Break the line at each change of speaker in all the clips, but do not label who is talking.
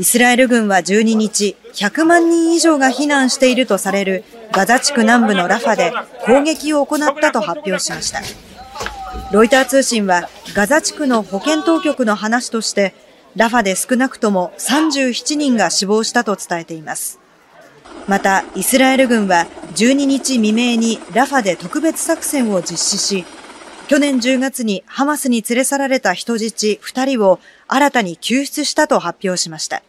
イスラエル軍は12日、100万人以上が避難しているとされるガザ地区南部のラファで攻撃を行ったと発表しました。ロイター通信はガザ地区の保健当局の話として、ラファで少なくとも37人が死亡したと伝えています。また、イスラエル軍は12日未明にラファで特別作戦を実施し、去年10月にハマスに連れ去られた人質2人を新たに救出したと発表しました。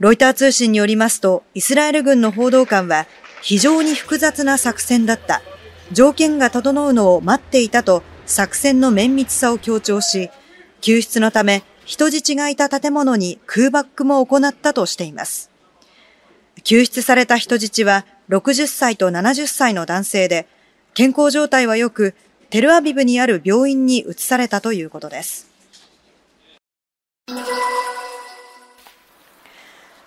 ロイター通信によりますと、イスラエル軍の報道官は、非常に複雑な作戦だった。条件が整うのを待っていたと、作戦の綿密さを強調し、救出のため、人質がいた建物に空爆も行ったとしています。救出された人質は60歳と70歳の男性で、健康状態は良く、テルアビブにある病院に移されたということです。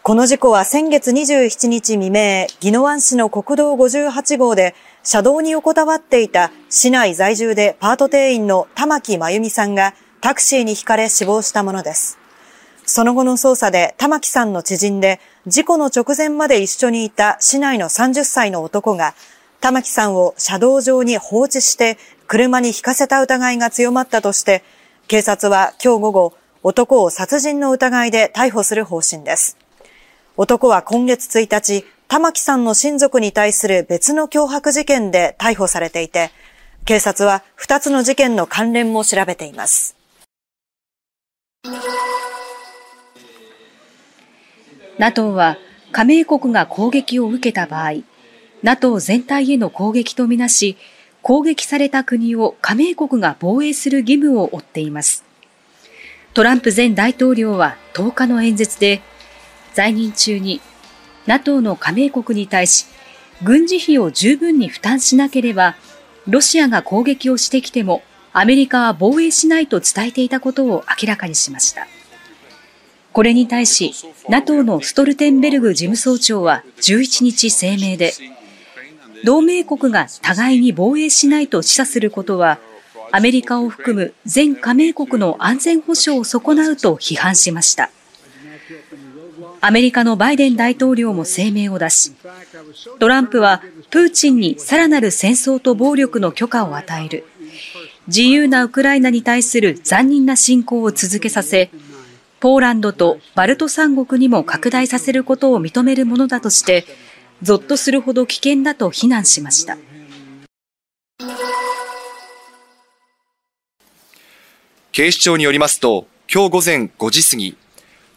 この事故は先月27日未明、宜野湾市の国道58号で、車道に横たわっていた市内在住でパート店員の玉木真由美さんがタクシーにひかれ死亡したものです。その後の捜査で玉木さんの知人で事故の直前まで一緒にいた市内の30歳の男が玉木さんを車道上に放置して車に引かせた疑いが強まったとして警察は今日午後男を殺人の疑いで逮捕する方針です。男は今月1日、玉木さんの親族に対する別の脅迫事件で逮捕されていて、警察は2つの事件の関連も調べています。
NATO は加盟国が攻撃を受けた場合、NATO 全体への攻撃とみなし、攻撃された国を加盟国が防衛する義務を負っています。トランプ前大統領は10日の演説で、在任中に NATO の加盟国に対し、軍事費を十分に負担しなければ、ロシアが攻撃をしてきても、アメリカは防衛しないと伝えていたことを明らかにしました。これに対し、NATO のストルテンベルグ事務総長は11日声明で、同盟国が互いに防衛しないと示唆することは、アメリカを含む全加盟国の安全保障を損なうと批判しました。アメリカのバイデン大統領も声明を出し、トランプはプーチンにさらなる戦争と暴力の許可を与える。自由なウクライナに対する残忍な侵攻を続けさせ、ポーランドとバルト三国にも拡大させることを認めるものだとして、ゾッとするほど危険だと非難しました。
警視庁によりますと、今日午前5時過ぎ、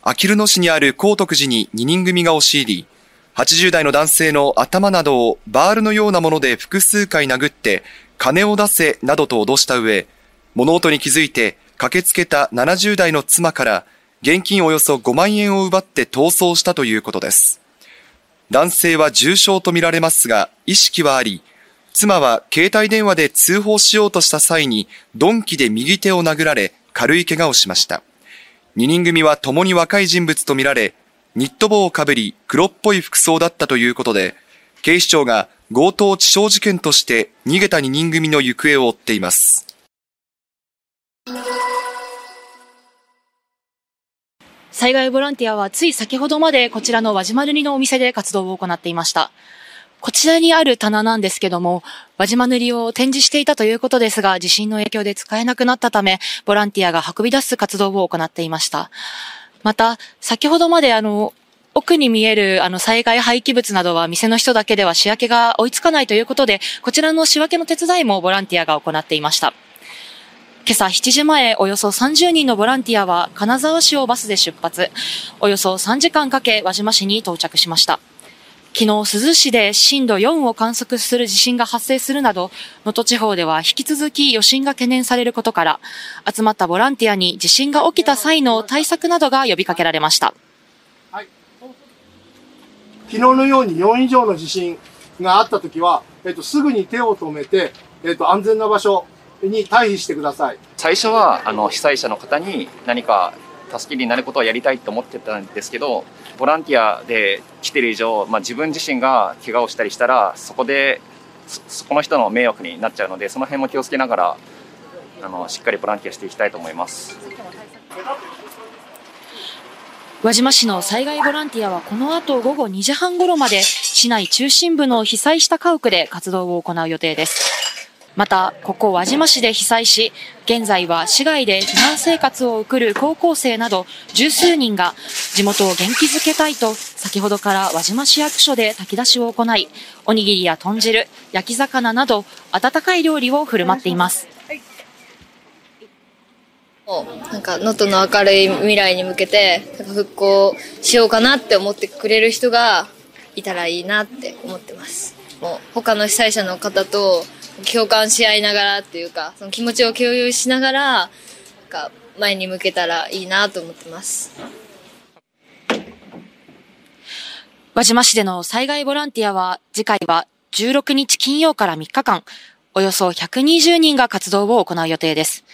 あきる野市にある高徳寺に2人組が押し入り、80代の男性の頭などをバールのようなもので複数回殴って、金を出せなどと脅した上、物音に気づいて駆けつけた70代の妻から現金およそ5万円を奪って逃走したということです。男性は重傷とみられますが、意識はあり、妻は携帯電話で通報しようとした際に、鈍器で右手を殴られ、軽い怪我をしました。2人組は共に若い人物とみられ、ニット帽をかぶり黒っぽい服装だったということで、警視庁が強盗致傷事件として逃げた2人組の行方を追っています。
災害ボランティアはつい先ほどまでこちらの輪島塗のお店で活動を行っていました。こちらにある棚なんですけども、輪島塗を展示していたということですが、地震の影響で使えなくなったため、ボランティアが運び出す活動を行っていました。また、先ほどまであの、奥に見えるあの災害廃棄物などは店の人だけでは仕分けが追いつかないということで、こちらの仕分けの手伝いもボランティアが行っていました。今朝7時前、およそ30人のボランティアは金沢市をバスで出発。およそ3時間かけ輪島市に到着しました。昨日、珠洲市で震度4を観測する地震が発生するなど、能登地方では引き続き余震が懸念されることから、集まったボランティアに地震が起きた際の対策などが呼びかけられました。はい、
昨日のように4以上の地震があったときは、えっと、すぐに手を止めて、えっと、安全な場所に退避してください。
最初は、あの、被災者の方に何か助けになることをやりたいと思ってたんですけど、ボランティアで来てる以上、まあ、自分自身が怪我をしたりしたらそこでそこの人の迷惑になっちゃうのでその辺も気をつけながらあのしっかりボランティアしていきたいと思います
輪島市の災害ボランティアはこの後午後2時半頃まで市内中心部の被災した家屋で活動を行う予定です。また、ここ輪島市で被災し、現在は市外で避難生活を送る高校生など十数人が地元を元気づけたいと、先ほどから輪島市役所で炊き出しを行い、おにぎりや豚汁、焼き魚など温かい料理を振る舞っています。
なんか能登の明るい未来に向けて復興しようかなって思ってくれる人がいたらいいなって思ってますもう他の被災者の方と共感し合いながらっていうかその気持ちを共有しながらなんか前に向けたらいいなと思ってます
輪島市での災害ボランティアは次回は16日金曜から3日間、およそ120人が活動を行う予定です。